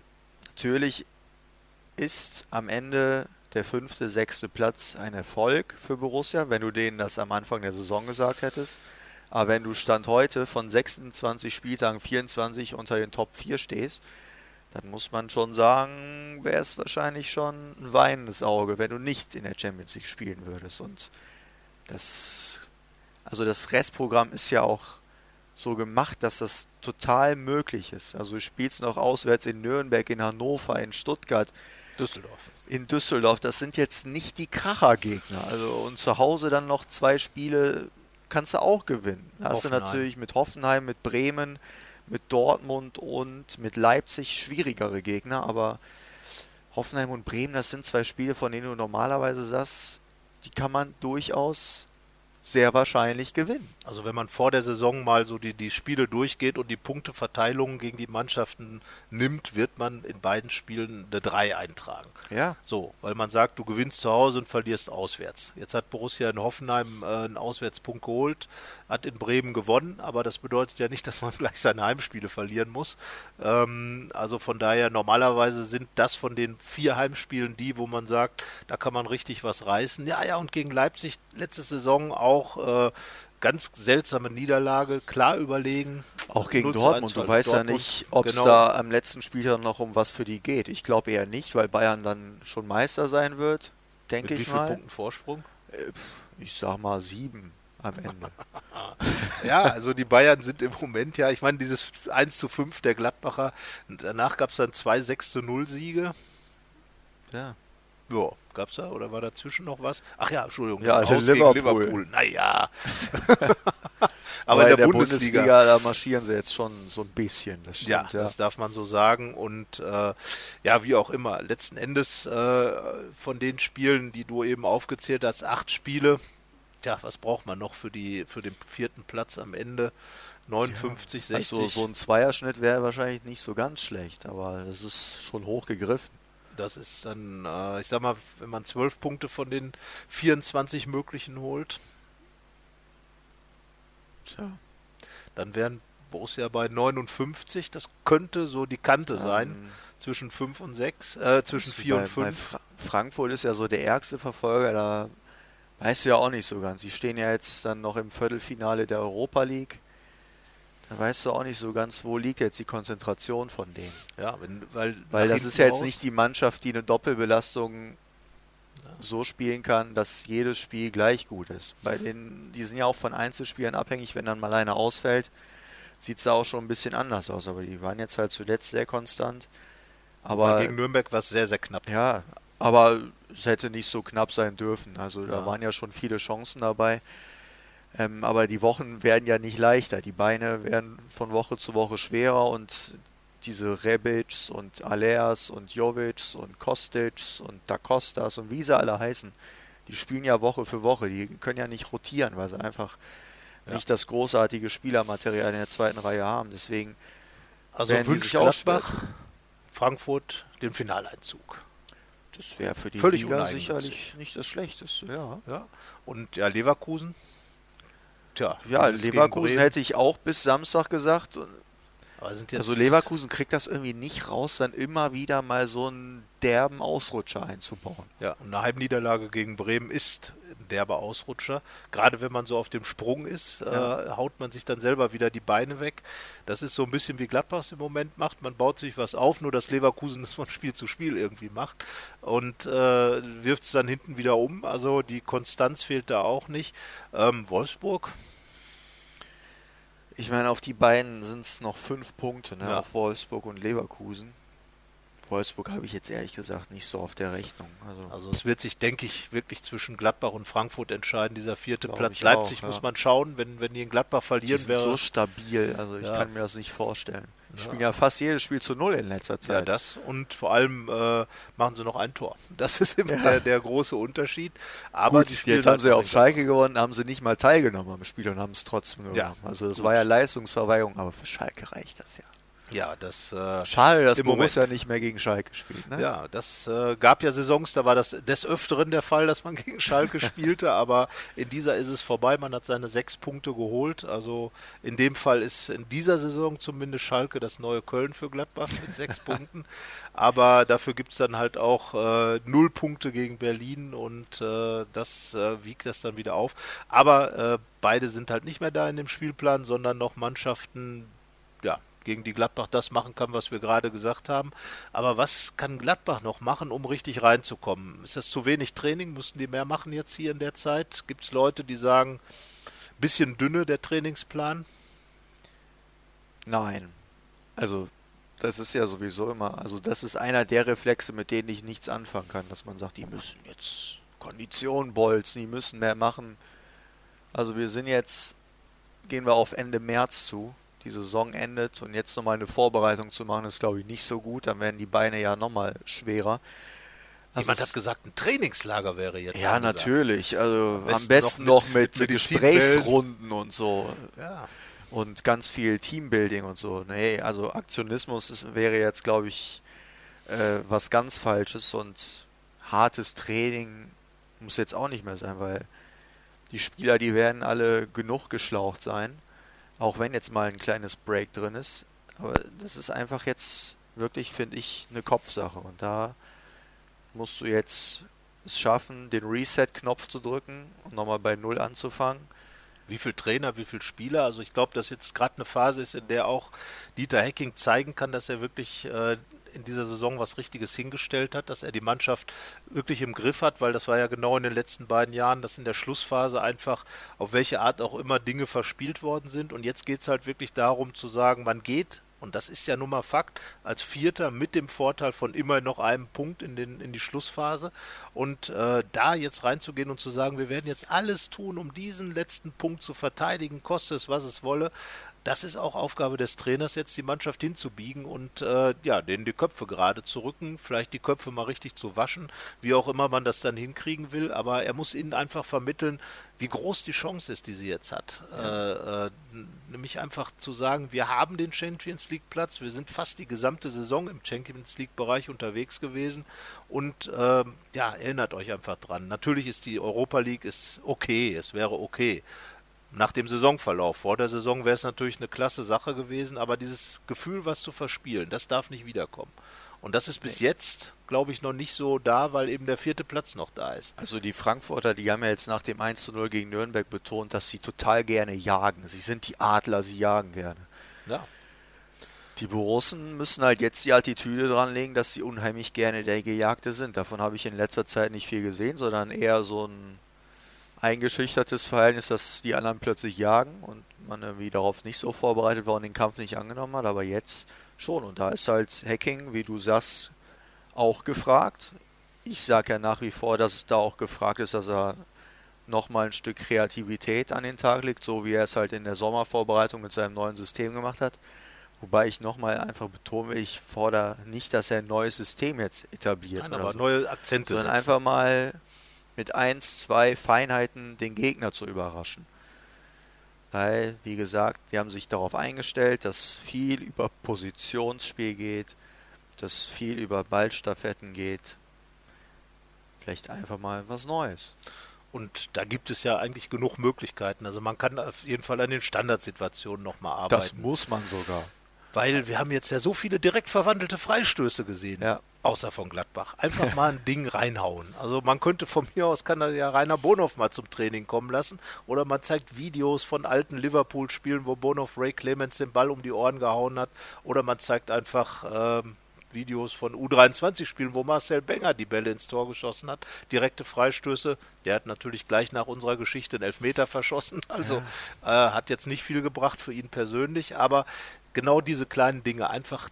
natürlich ist am Ende der fünfte, sechste Platz ein Erfolg für Borussia, wenn du denen das am Anfang der Saison gesagt hättest. Aber wenn du Stand heute von 26 Spieltagen 24 unter den Top 4 stehst, dann muss man schon sagen, wäre es wahrscheinlich schon ein weinendes Auge, wenn du nicht in der Champions League spielen würdest. Und das, also das Restprogramm ist ja auch so gemacht, dass das total möglich ist. Also du spielst noch auswärts in Nürnberg, in Hannover, in Stuttgart. Düsseldorf. In Düsseldorf, das sind jetzt nicht die Krachergegner. Also und zu Hause dann noch zwei Spiele kannst du auch gewinnen. Da hast du natürlich mit Hoffenheim, mit Bremen, mit Dortmund und mit Leipzig schwierigere Gegner, aber Hoffenheim und Bremen, das sind zwei Spiele, von denen du normalerweise sagst, die kann man durchaus sehr wahrscheinlich gewinnen. Also wenn man vor der Saison mal so die, die Spiele durchgeht und die Punkteverteilung gegen die Mannschaften nimmt, wird man in beiden Spielen eine 3 eintragen. Ja. So, weil man sagt, du gewinnst zu Hause und verlierst auswärts. Jetzt hat Borussia in Hoffenheim äh, einen Auswärtspunkt geholt, hat in Bremen gewonnen, aber das bedeutet ja nicht, dass man gleich seine Heimspiele verlieren muss. Ähm, also von daher, normalerweise sind das von den vier Heimspielen die, wo man sagt, da kann man richtig was reißen. Ja, ja, und gegen Leipzig letzte Saison auch äh, ganz seltsame Niederlage, klar überlegen. Auch gegen Dortmund. Du weißt Dortmund, ja nicht, ob es genau. da am letzten Spieltag noch um was für die geht. Ich glaube eher nicht, weil Bayern dann schon Meister sein wird, denke ich wie mal. Wie viele Punkten Vorsprung? Äh, ich sag mal sieben am Ende. ja, also die Bayern sind im Moment ja, ich meine, dieses 1 zu 5 der Gladbacher, danach gab es dann zwei 6 zu 0 Siege. Ja. Ja, gab's da oder war dazwischen noch was? Ach ja, Entschuldigung. Ja, also Liverpool. Liverpool. Naja. Aber, in der, der Bundesliga, Bundesliga, da marschieren sie jetzt schon so ein bisschen. Das stimmt, ja, ja, das darf man so sagen. Und äh, ja, wie auch immer, letzten Endes äh, von den Spielen, die du eben aufgezählt hast, acht Spiele. Tja, was braucht man noch für, die, für den vierten Platz am Ende? 59, ja, 60. Also so ein Zweierschnitt wäre wahrscheinlich nicht so ganz schlecht, aber das ist schon hoch gegriffen. Das ist dann, äh, ich sag mal, wenn man zwölf Punkte von den 24 möglichen holt, tja, dann wären Borussia bei 59. Das könnte so die Kante ähm, sein zwischen 5 und 6, äh, zwischen 4 und 5. Fra Frankfurt ist ja so der ärgste Verfolger, da weißt du ja auch nicht so ganz. Sie stehen ja jetzt dann noch im Viertelfinale der Europa League. Da weißt du auch nicht so ganz, wo liegt jetzt die Konzentration von denen. Ja, wenn, weil, weil das ist ja jetzt nicht die Mannschaft, die eine Doppelbelastung ja. so spielen kann, dass jedes Spiel gleich gut ist. Bei denen, die sind ja auch von Einzelspielern abhängig, wenn dann mal einer ausfällt, sieht es da auch schon ein bisschen anders aus. Aber die waren jetzt halt zuletzt sehr konstant. Aber, aber gegen Nürnberg war es sehr, sehr knapp. Ja, aber es hätte nicht so knapp sein dürfen. Also da waren ja schon viele Chancen dabei. Ähm, aber die Wochen werden ja nicht leichter. Die Beine werden von Woche zu Woche schwerer und diese Rebics und Aleas und Jovics und Kostic und Da Costas und wie sie alle heißen, die spielen ja Woche für Woche. Die können ja nicht rotieren, weil sie einfach ja. nicht das großartige Spielermaterial in der zweiten Reihe haben. Deswegen also wünscht Gladbach Frankfurt den Finaleinzug. Das wäre für die Völlig Liga sicherlich nicht das Schlechteste. Ja. ja. Und ja, Leverkusen Tja, ja, Leverkusen hätte ich auch bis Samstag gesagt. Also Leverkusen kriegt das irgendwie nicht raus, dann immer wieder mal so einen derben Ausrutscher einzubauen. Ja, und eine Heimniederlage gegen Bremen ist ein derber Ausrutscher. Gerade wenn man so auf dem Sprung ist, ja. äh, haut man sich dann selber wieder die Beine weg. Das ist so ein bisschen wie Gladbach es im Moment macht. Man baut sich was auf, nur dass Leverkusen das von Spiel zu Spiel irgendwie macht und äh, wirft es dann hinten wieder um. Also die Konstanz fehlt da auch nicht. Ähm, Wolfsburg, ich meine, auf die beiden sind es noch fünf Punkte, ne? Ja. auf Wolfsburg und Leverkusen. Wolfsburg habe ich jetzt ehrlich gesagt nicht so auf der Rechnung. Also, also es wird sich, denke ich, wirklich zwischen Gladbach und Frankfurt entscheiden, dieser vierte Platz. Leipzig auch, muss ja. man schauen, wenn, wenn die in Gladbach verlieren, die sind wäre. so stabil, also ich ja. kann mir das nicht vorstellen. Die spielen ja fast jedes Spiel zu null in letzter Zeit. Ja, das und vor allem äh, machen sie noch ein Tor. Das ist immer der, der, große Unterschied. Aber Gut, jetzt haben sie auf Schalke gewonnen, haben sie nicht mal teilgenommen am Spiel und haben es trotzdem gewonnen. Also das war ja Leistungsverweigerung, aber für Schalke reicht das ja. Ja, das. Äh, Schade, dass im Borussia Moment. nicht mehr gegen Schalke spielt. Ne? Ja, das äh, gab ja Saisons, da war das des Öfteren der Fall, dass man gegen Schalke spielte, aber in dieser ist es vorbei. Man hat seine sechs Punkte geholt. Also in dem Fall ist in dieser Saison zumindest Schalke das neue Köln für Gladbach mit sechs Punkten. Aber dafür gibt es dann halt auch äh, null Punkte gegen Berlin und äh, das äh, wiegt das dann wieder auf. Aber äh, beide sind halt nicht mehr da in dem Spielplan, sondern noch Mannschaften, ja, gegen die Gladbach das machen kann, was wir gerade gesagt haben. Aber was kann Gladbach noch machen, um richtig reinzukommen? Ist das zu wenig Training? Müssten die mehr machen jetzt hier in der Zeit? Gibt es Leute, die sagen, bisschen dünne der Trainingsplan? Nein. Also, das ist ja sowieso immer, also das ist einer der Reflexe, mit denen ich nichts anfangen kann, dass man sagt, die müssen jetzt Kondition bolzen, die müssen mehr machen. Also wir sind jetzt, gehen wir auf Ende März zu, die Saison endet und jetzt nochmal eine Vorbereitung zu machen, ist glaube ich nicht so gut, dann werden die Beine ja nochmal schwerer. Also Jemand hat gesagt, ein Trainingslager wäre jetzt ja, angesagt. natürlich. Also Am am besten besten, noch mit- mit, mit. Gesprächsrunden und so. Ja. Und ganz viel Teambuilding und so. Nee, also Aktionismus ist, wäre jetzt, glaube ich, äh, was ganz Falsches und hartes Training muss jetzt auch nicht mehr sein, weil die Spieler, die werden alle genug geschlaucht sein. Auch wenn jetzt mal ein kleines Break drin ist. Aber das ist einfach jetzt wirklich, finde ich, eine Kopfsache. Und da musst du jetzt es schaffen, den Reset-Knopf zu drücken und nochmal bei Null anzufangen. Wie viel Trainer, wie viel Spieler? Also ich glaube, dass jetzt gerade eine Phase ist, in der auch Dieter Hecking zeigen kann, dass er wirklich äh, in dieser Saison was Richtiges hingestellt hat, dass er die Mannschaft wirklich im Griff hat, weil das war ja genau in den letzten beiden Jahren, dass in der Schlussphase einfach auf welche Art auch immer Dinge verspielt worden sind. Und jetzt geht es halt wirklich darum zu sagen, man geht und das ist ja nun mal Fakt, als Vierter mit dem Vorteil von immer noch einem Punkt in, den, in die Schlussphase. Und äh, da jetzt reinzugehen und zu sagen, wir werden jetzt alles tun, um diesen letzten Punkt zu verteidigen, koste es, was es wolle, das ist auch Aufgabe des Trainers, jetzt die Mannschaft hinzubiegen und äh, ja, denen die Köpfe gerade zu rücken, vielleicht die Köpfe mal richtig zu waschen, wie auch immer man das dann hinkriegen will. Aber er muss ihnen einfach vermitteln, wie groß die Chance ist, die sie jetzt hat. Äh, äh, nämlich einfach zu sagen, wir haben den Champions League Platz, wir sind fast die gesamte Saison im Champions League Bereich unterwegs gewesen und ähm, ja, erinnert euch einfach dran. Natürlich ist die Europa League ist okay, es wäre okay nach dem Saisonverlauf. Vor der Saison wäre es natürlich eine klasse Sache gewesen, aber dieses Gefühl, was zu verspielen, das darf nicht wiederkommen. Und das ist bis jetzt, glaube ich, noch nicht so da, weil eben der vierte Platz noch da ist. Also die Frankfurter, die haben ja jetzt nach dem 1 zu 0 gegen Nürnberg betont, dass sie total gerne jagen. Sie sind die Adler, sie jagen gerne. Ja. Die Borussen müssen halt jetzt die Attitüde dranlegen, dass sie unheimlich gerne der Gejagte sind. Davon habe ich in letzter Zeit nicht viel gesehen, sondern eher so ein eingeschüchtertes Verhältnis, dass die anderen plötzlich jagen und man irgendwie darauf nicht so vorbereitet war und den Kampf nicht angenommen hat, aber jetzt schon. Und da ist halt Hacking, wie du sagst, auch gefragt. Ich sage ja nach wie vor, dass es da auch gefragt ist, dass er nochmal ein Stück Kreativität an den Tag legt, so wie er es halt in der Sommervorbereitung mit seinem neuen System gemacht hat. Wobei ich nochmal einfach betone, ich fordere nicht, dass er ein neues System jetzt etabliert. Nein, oder aber so neue Akzente sondern setzen. einfach mal mit eins, zwei Feinheiten den Gegner zu überraschen. Weil, wie gesagt, die haben sich darauf eingestellt, dass viel über Positionsspiel geht, dass viel über Ballstaffetten geht. Vielleicht einfach mal was Neues. Und da gibt es ja eigentlich genug Möglichkeiten. Also man kann auf jeden Fall an den Standardsituationen nochmal arbeiten. Das muss man sogar. Weil wir haben jetzt ja so viele direkt verwandelte Freistöße gesehen. Ja. Außer von Gladbach. Einfach mal ein Ding reinhauen. Also man könnte von mir aus, kann da ja Rainer Bonhoff mal zum Training kommen lassen. Oder man zeigt Videos von alten Liverpool-Spielen, wo Bonhoff Ray Clemens den Ball um die Ohren gehauen hat. Oder man zeigt einfach ähm, Videos von U23-Spielen, wo Marcel Benger die Bälle ins Tor geschossen hat. Direkte Freistöße. Der hat natürlich gleich nach unserer Geschichte einen Elfmeter verschossen. Also äh, hat jetzt nicht viel gebracht für ihn persönlich. Aber genau diese kleinen Dinge einfach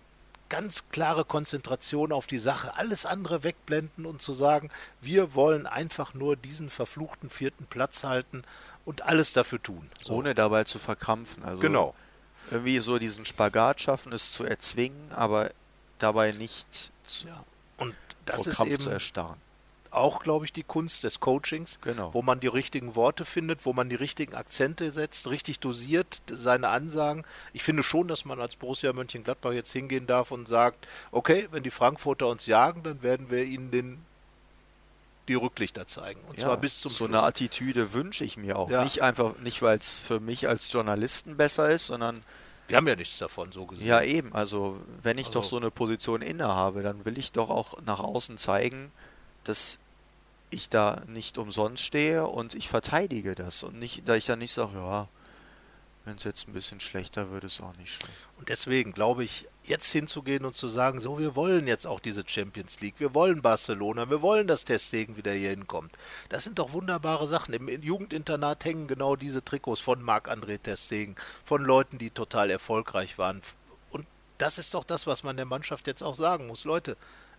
ganz klare Konzentration auf die Sache, alles andere wegblenden und zu sagen, wir wollen einfach nur diesen verfluchten vierten Platz halten und alles dafür tun. So. Ohne dabei zu verkrampfen. Also Genau. irgendwie so diesen Spagat schaffen, es zu erzwingen, aber dabei nicht zu, Ja. Und das vor ist Krampf zu eben erstarren. auch, glaube ich, die Kunst des Coachings, Genau. wo man die richtigen Worte findet, wo man die richtigen Akzente setzt, richtig dosiert seine Ansagen. Ich finde schon, dass man als Borussia Mönchengladbach jetzt hingehen darf und sagt, okay, wenn die Frankfurter uns jagen, dann werden wir ihnen den die Rücklichter zeigen. Und zwar bis zum so Schluss. eine Attitüde wünsche ich mir auch. Ja. Nicht einfach, nicht weil es für mich als Journalisten besser ist, sondern wir haben ja nichts davon, so gesehen. ja eben. Also wenn ich doch Also- so eine Position innehabe, dann will ich doch auch nach außen zeigen, dass ich da nicht umsonst stehe und ich verteidige das und nicht, da ich dann nicht sage, ja, wenn es jetzt ein bisschen schlechter wird, ist auch nicht schlimm. Und deswegen glaube ich, jetzt hinzugehen und zu sagen, so, wir wollen jetzt auch diese Champions League, wir wollen Barcelona, wir wollen, dass Testegen wieder hier hinkommt. Das sind doch wunderbare Sachen. Im Jugendinternat hängen genau diese Trikots von Marc-André Testegen, von Leuten, die total erfolgreich waren. Und das ist doch das, was man der Mannschaft jetzt auch sagen muss. Leute,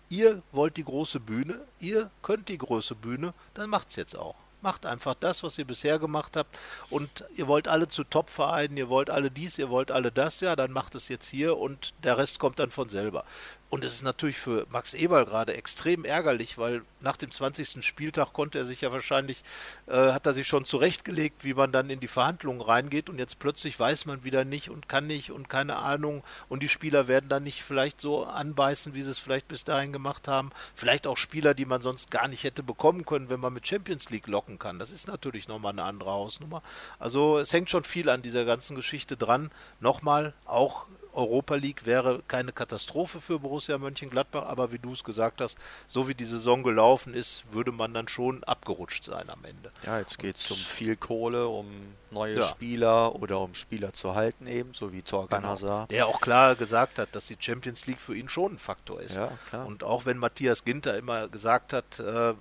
ihr wollt die große Bühne, ihr könnt die große Bühne, dann macht's jetzt auch. Macht einfach das, was ihr bisher gemacht habt. Und ihr wollt alle zu Top-Vereinen, ihr wollt alle dies, ihr wollt alle das, ja, dann macht es jetzt hier und der Rest kommt dann von selber. Und es ist natürlich für Max Eberl gerade extrem ärgerlich, weil nach dem 20. Spieltag konnte er sich ja wahrscheinlich, äh, hat er sich schon zurechtgelegt, wie man dann in die Verhandlungen reingeht und jetzt plötzlich weiß man wieder nicht und kann nicht und keine Ahnung und die Spieler werden dann nicht vielleicht so anbeißen, wie sie es vielleicht bis dahin gemacht haben. Vielleicht auch Spieler, die man sonst gar nicht hätte bekommen können, wenn man mit Champions League locken kann. Das ist natürlich nochmal eine andere Hausnummer. Also es hängt schon viel an dieser ganzen Geschichte dran. Nochmal, auch Europa League wäre keine Katastrophe für Borussia Mönchengladbach, aber wie du es gesagt hast, so wie die Saison gelaufen ist, würde man dann schon abgerutscht sein am Ende. Ja, jetzt geht es um viel Kohle, um neue Ja. Spieler oder um Spieler zu halten eben, so wie Torgan Genau. Hazard. Der auch klar gesagt hat, dass die Champions League für ihn schon ein Faktor ist. Ja. Und auch wenn Matthias Ginter immer gesagt hat, äh, äh,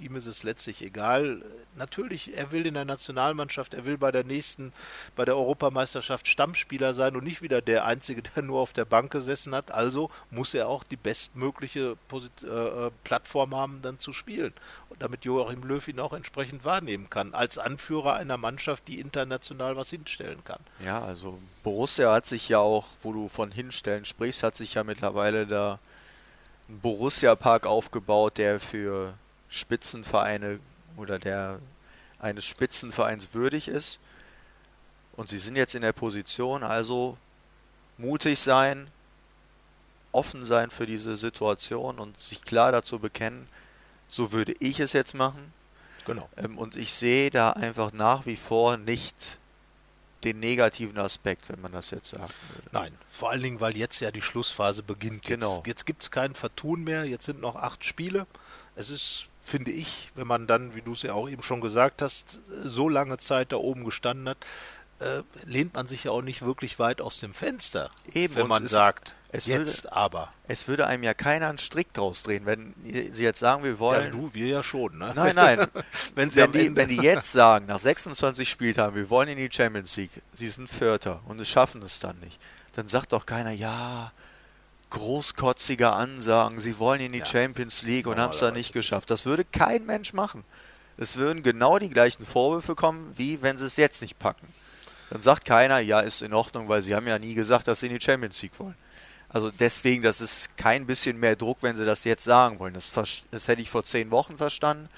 ihm ist es letztlich egal, natürlich, er will in der Nationalmannschaft, er will bei der nächsten, bei der Europameisterschaft Stammspieler sein und nicht wieder der Einzige, der nur auf der Bank gesessen hat. Also muss er auch die bestmögliche Posit äh, äh, Plattform haben, dann zu spielen. Damit Joachim Löw ihn auch entsprechend wahrnehmen kann, als Anführer einer Mannschaft, die international was hinstellen kann. Ja, also Borussia hat sich ja auch, wo du von hinstellen sprichst, hat sich ja mittlerweile da ein Borussia-Park aufgebaut, der für Spitzenvereine oder der eines Spitzenvereins würdig ist. Und sie sind jetzt in der Position, also mutig sein, offen sein für diese Situation und sich klar dazu bekennen, so würde ich es jetzt machen. Genau. Ähm, und ich sehe da einfach nach wie vor nicht den negativen Aspekt, wenn man das jetzt sagen würde. Nein, vor allen Dingen, weil jetzt ja die Schlussphase beginnt. Genau. Jetzt, jetzt gibt es kein Vertun mehr, jetzt sind noch acht Spiele. Es ist, finde ich, wenn man dann, wie du es ja auch eben schon gesagt hast, so lange Zeit da oben gestanden hat, äh, lehnt man sich ja auch nicht wirklich weit aus dem Fenster, Eben, wenn man sagt, es jetzt aber. Es würde einem ja keiner einen Strick draus drehen, wenn sie jetzt sagen, wir Ja, wollen. du, wir ja schon. Ne? nein, nein. wenn sie wenn, die, wenn die jetzt sagen, nach 26 Spieltagen, wir wollen in die Champions League, sie sind Vierter und es schaffen es dann nicht, dann sagt doch keiner, ja, großkotzige Ansagen, sie wollen in die Ja, Champions League und haben es dann nicht geschafft. Das würde kein Mensch machen. Es würden genau die gleichen Vorwürfe kommen, wie wenn sie es jetzt nicht packen. Dann sagt keiner, ja, ist in Ordnung, weil sie haben ja nie gesagt, dass sie in die Champions League wollen. Also deswegen, das ist kein bisschen mehr Druck, wenn sie das jetzt sagen wollen. Das, das hätte ich vor zehn Wochen verstanden,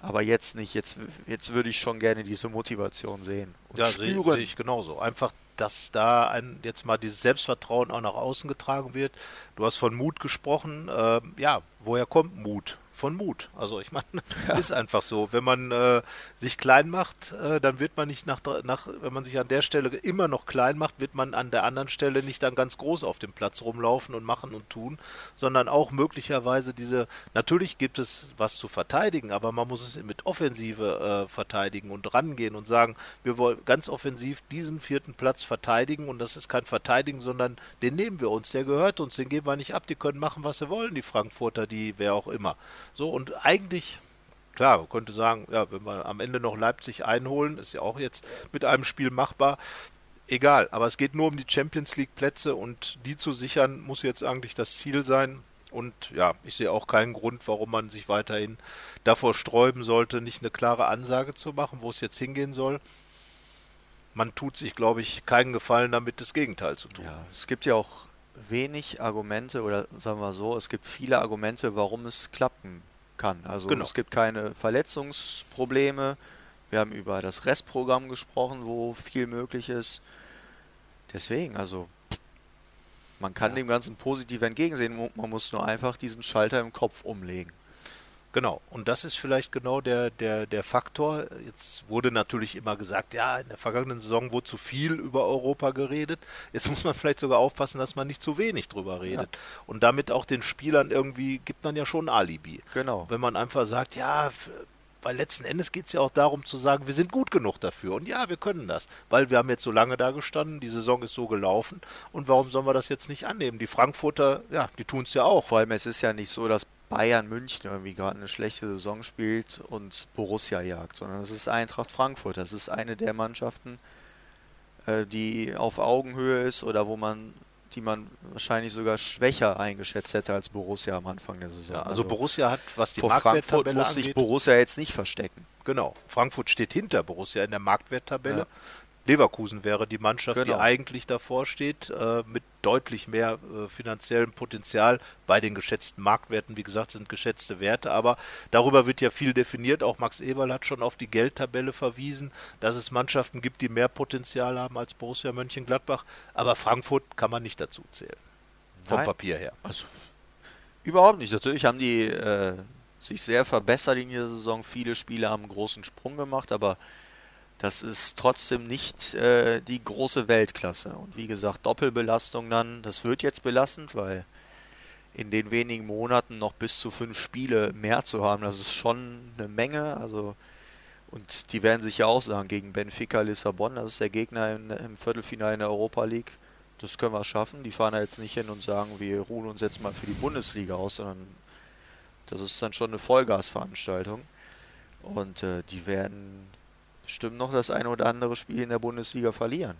aber jetzt nicht. Jetzt, jetzt würde ich schon gerne diese Motivation sehen und Ja, spüren. sehe ich genauso. Einfach, dass da ein, jetzt mal dieses Selbstvertrauen auch nach außen getragen wird. Du hast von Mut gesprochen. Ähm, ja, woher kommt Mut? Von Mut. Also ich meine, ist einfach so. Wenn man äh, sich klein macht, äh, dann wird man nicht nach, nach, wenn man sich an der Stelle immer noch klein macht, wird man an der anderen Stelle nicht dann ganz groß auf dem Platz rumlaufen und machen und tun, sondern auch möglicherweise diese, natürlich gibt es was zu verteidigen, aber man muss es mit Offensive äh, verteidigen und rangehen und sagen, wir wollen ganz offensiv diesen vierten Platz verteidigen und das ist kein Verteidigen, sondern den nehmen wir uns, der gehört uns, den geben wir nicht ab, die können machen, was sie wollen, die Frankfurter, die wer auch immer. So und eigentlich Klar, man könnte sagen, ja, wenn wir am Ende noch Leipzig einholen, ist ja auch jetzt mit einem Spiel machbar. Egal, aber es geht nur um die Champions League Plätze und die zu sichern muss jetzt eigentlich das Ziel sein. Und ja, ich sehe auch keinen Grund, warum man sich weiterhin davor sträuben sollte, nicht eine klare Ansage zu machen, wo es jetzt hingehen soll. Man tut sich, glaube ich, keinen Gefallen damit, das Gegenteil zu tun. Ja, es gibt ja auch wenig Argumente oder sagen wir so, es gibt viele Argumente, warum es klappen kann. Also Genau. es gibt keine Verletzungsprobleme. Wir haben über das Restprogramm gesprochen, wo viel möglich ist. Deswegen, also man kann Ja. dem Ganzen positiv entgegensehen. Man muss nur einfach diesen Schalter im Kopf umlegen. Genau, und das ist vielleicht genau der, der, der Faktor. Jetzt wurde natürlich immer gesagt, ja, in der vergangenen Saison wurde zu viel über Europa geredet. Jetzt muss man vielleicht sogar aufpassen, dass man nicht zu wenig drüber redet. Und damit auch den Spielern irgendwie gibt man ja schon ein Alibi. Genau. Wenn man einfach sagt, ja, weil letzten Endes geht es ja auch darum zu sagen, wir sind gut genug dafür. Und ja, wir können das. Weil wir haben jetzt so lange da gestanden, die Saison ist so gelaufen. Und warum sollen wir das jetzt nicht annehmen? Die Frankfurter, ja, die tun es ja auch. Vor allem, es ist ja nicht so, dass Bayern München irgendwie gerade eine schlechte Saison spielt und Borussia jagt, sondern es ist Eintracht Frankfurt. Das ist eine der Mannschaften, äh, die auf Augenhöhe ist oder wo man, die man wahrscheinlich sogar schwächer eingeschätzt hätte als Borussia am Anfang der Saison. Ja, also Borussia hat, was die vor Frankfurt Marktwerttabelle muss sich Borussia jetzt nicht verstecken. genau, Frankfurt steht hinter Borussia in der Marktwerttabelle. Ja. Leverkusen wäre die Mannschaft, Genau. die eigentlich davor steht, äh, mit deutlich mehr äh, finanziellem Potenzial bei den geschätzten Marktwerten. Wie gesagt, sind geschätzte Werte, aber darüber wird ja viel definiert. Auch Max Eberl hat schon auf die Geldtabelle verwiesen, dass es Mannschaften gibt, die mehr Potenzial haben als Borussia Mönchengladbach. Aber Frankfurt kann man nicht dazu zählen. Vom Nein. Papier her. Also überhaupt nicht. Natürlich haben die äh, sich sehr verbessert in dieser Saison. Viele Spieler haben einen großen Sprung gemacht, aber das ist trotzdem nicht äh, die große Weltklasse. Und wie gesagt, Doppelbelastung dann, das wird jetzt belastend, weil in den wenigen Monaten noch bis zu fünf Spiele mehr zu haben, das ist schon eine Menge. Also und die werden sich ja auch sagen, gegen Benfica Lissabon, das ist der Gegner im, im Viertelfinale in der Europa League. Das können wir schaffen. Die fahren da jetzt nicht hin und sagen, wir ruhen uns jetzt mal für die Bundesliga aus, sondern das ist dann schon eine Vollgasveranstaltung. Und äh, die werden bestimmt noch das eine oder andere Spiel in der Bundesliga verlieren.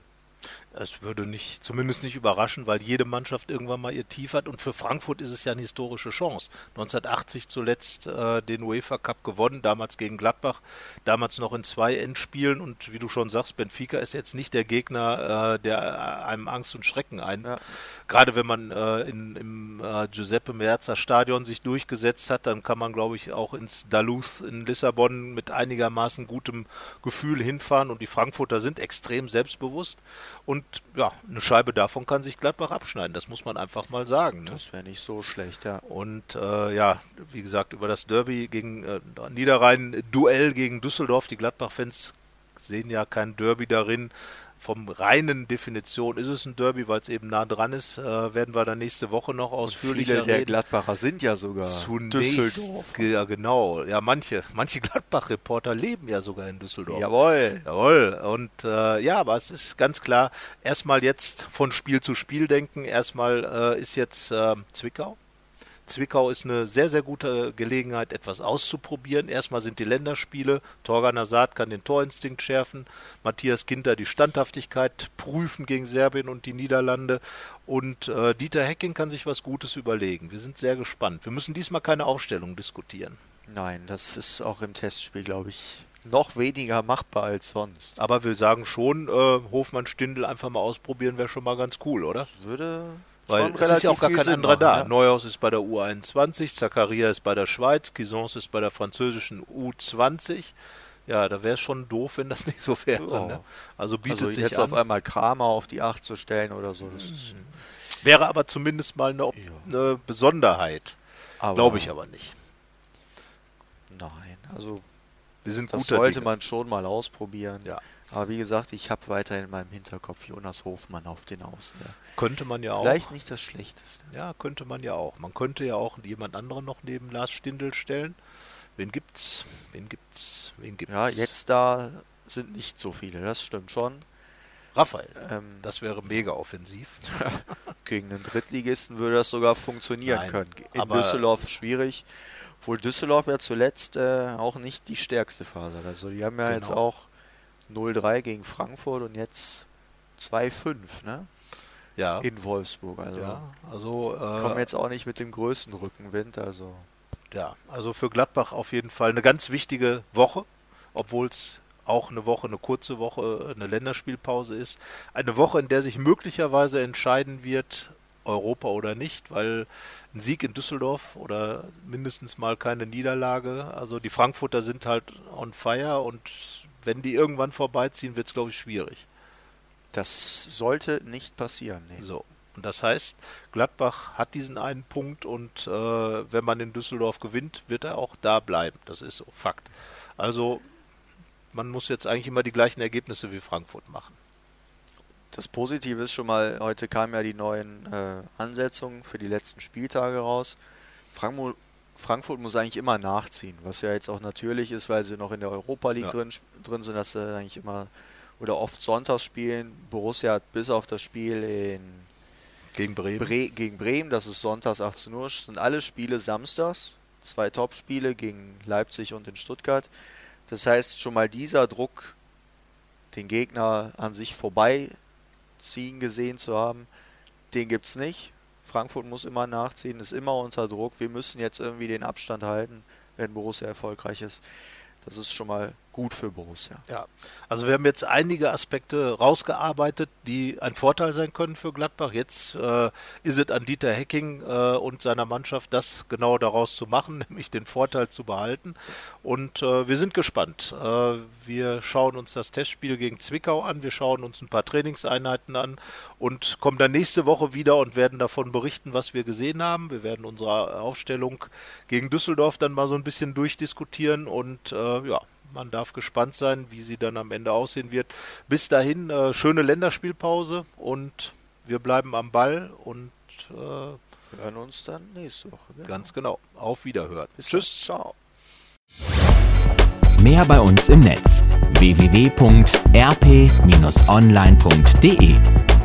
Es würde nicht, zumindest nicht überraschen, weil jede Mannschaft irgendwann mal ihr Tief hat. Und für Frankfurt ist es ja eine historische Chance. 1980 zuletzt äh, den UEFA Cup gewonnen, damals gegen Gladbach, damals noch in zwei Endspielen. Und wie du schon sagst, Benfica ist jetzt nicht der Gegner, äh, der einem Angst und Schrecken ein. Ja. Gerade wenn man äh, in, im äh, Giuseppe Meazza Stadion sich durchgesetzt hat, dann kann man, glaube ich, auch ins Duluth in Lissabon mit einigermaßen gutem Gefühl hinfahren. Und die Frankfurter sind extrem selbstbewusst. Und ja, eine Scheibe davon kann sich Gladbach abschneiden. Das muss man einfach mal sagen. Ne? Das wäre nicht so schlecht, ja. Und äh, ja, wie gesagt, über das Derby gegen äh, Niederrhein, Duell gegen Düsseldorf. Die Gladbach-Fans sehen ja kein Derby darin. Vom reinen Definition ist es ein Derby, weil es eben nah dran ist. Äh, werden wir dann nächste Woche noch ausführlicher Viele der reden. Gladbacher sind ja sogar Zunächst, Düsseldorf. Ja, genau. Ja, manche, manche Gladbach-Reporter leben ja sogar in Düsseldorf. Jawohl. Jawohl. Und äh, ja, aber es ist ganz klar, erstmal jetzt von Spiel zu Spiel denken. Erstmal äh, ist jetzt äh, Zwickau. Zwickau ist eine sehr, sehr gute Gelegenheit, etwas auszuprobieren. Erstmal sind die Länderspiele. Torgan Hazard kann den Torinstinkt schärfen. Matthias Ginter die Standhaftigkeit prüfen gegen Serbien und die Niederlande. Und äh, Dieter Hecking kann sich was Gutes überlegen. Wir sind sehr gespannt. Wir müssen diesmal keine Aufstellung diskutieren. Nein, das ist auch im Testspiel, glaube ich, noch weniger machbar als sonst. Aber wir sagen schon, äh, Hofmann Stindl einfach mal ausprobieren, wäre schon mal ganz cool, oder? Das würde Weil es ist ja relativ auch gar kein Sinn anderer machen, da. ja. Neuhaus ist bei der U21, Zakaria ist bei der Schweiz, Kisons ist bei der französischen U20. Ja, da wäre es schon doof, wenn das nicht so wäre. Ja. Ne? Also bietet Also sich jetzt an. auf einmal Kramer auf die 8 zu stellen oder so, ist Wäre aber zumindest mal eine, eine Besonderheit. Glaube ich aber nicht. Nein, also Wir sind das sollte Dinge. man schon mal ausprobieren. Ja. Aber wie gesagt, ich habe weiterhin in meinem Hinterkopf Jonas Hofmann auf den Außen. Könnte man ja auch. Vielleicht nicht das Schlechteste. Ja, könnte man ja auch. Man könnte ja auch jemand anderen noch neben Lars Stindl stellen. Wen gibt's? Wen gibt's? Wen gibt's? Ja, jetzt da sind nicht so viele, das stimmt schon. Raphael. Ähm, Das wäre mega offensiv. gegen einen Drittligisten würde das sogar funktionieren Nein, können. In Düsseldorf schwierig. Obwohl Düsseldorf ja zuletzt äh, auch nicht die stärkste Phase. Also die haben ja jetzt Genau. auch 0-3 gegen Frankfurt und jetzt 2-5 ne? Ja. in Wolfsburg. Also ja, also, kommen äh, jetzt auch nicht mit dem größten Rückenwind. Also ja, also für Gladbach auf jeden Fall eine ganz wichtige Woche, obwohl es auch eine Woche, eine kurze Woche, eine Länderspielpause ist. Eine Woche, in der sich möglicherweise entscheiden wird, Europa oder nicht, weil ein Sieg in Düsseldorf oder mindestens mal keine Niederlage, also die Frankfurter sind halt on fire und wenn die irgendwann vorbeiziehen, wird es, glaube ich, schwierig. Das sollte nicht passieren. Nee. So. Und das heißt, Gladbach hat diesen einen Punkt und äh, wenn man in Düsseldorf gewinnt, wird er auch da bleiben. Das ist so Fakt. Also man muss jetzt eigentlich immer die gleichen Ergebnisse wie Frankfurt machen. Das Positive ist schon mal, heute kamen ja die neuen äh, Ansetzungen für die letzten Spieltage raus. Frankfurt, Frankfurt muss eigentlich immer nachziehen, was ja jetzt auch natürlich ist, weil sie noch in der Europa League ja. drin, drin sind, dass sie eigentlich immer oder oft sonntags spielen. Borussia hat bis auf das Spiel in gegen Bremen. Bre gegen Bremen, das ist sonntags 18 Uhr, sind alle Spiele samstags. Zwei Topspiele gegen Leipzig und in Stuttgart. Das heißt, schon mal dieser Druck, den Gegner an sich vorbeiziehen gesehen zu haben, den gibt es nicht. Frankfurt muss immer nachziehen, ist immer unter Druck. Wir müssen jetzt irgendwie den Abstand halten, wenn Borussia erfolgreich ist. Das ist schon mal gut für Borussia. Ja, also wir haben jetzt einige Aspekte rausgearbeitet, die ein Vorteil sein können für Gladbach. Jetzt äh, ist es an Dieter Hecking äh, und seiner Mannschaft, das genau daraus zu machen, nämlich den Vorteil zu behalten. Und äh, wir sind gespannt. Äh, wir schauen uns das Testspiel gegen Zwickau an, wir schauen uns ein paar Trainingseinheiten an und kommen dann nächste Woche wieder und werden davon berichten, was wir gesehen haben. Wir werden unsere Aufstellung gegen Düsseldorf dann mal so ein bisschen durchdiskutieren und äh, ja, man darf gespannt sein, wie sie dann am Ende aussehen wird. Bis dahin, äh, schöne Länderspielpause und wir bleiben am Ball und äh, hören uns dann nächste Woche. Genau. Ganz genau. Auf Wiederhören. Bis Tschüss. Dann. Ciao. Mehr bei uns im Netz www.rp-online.de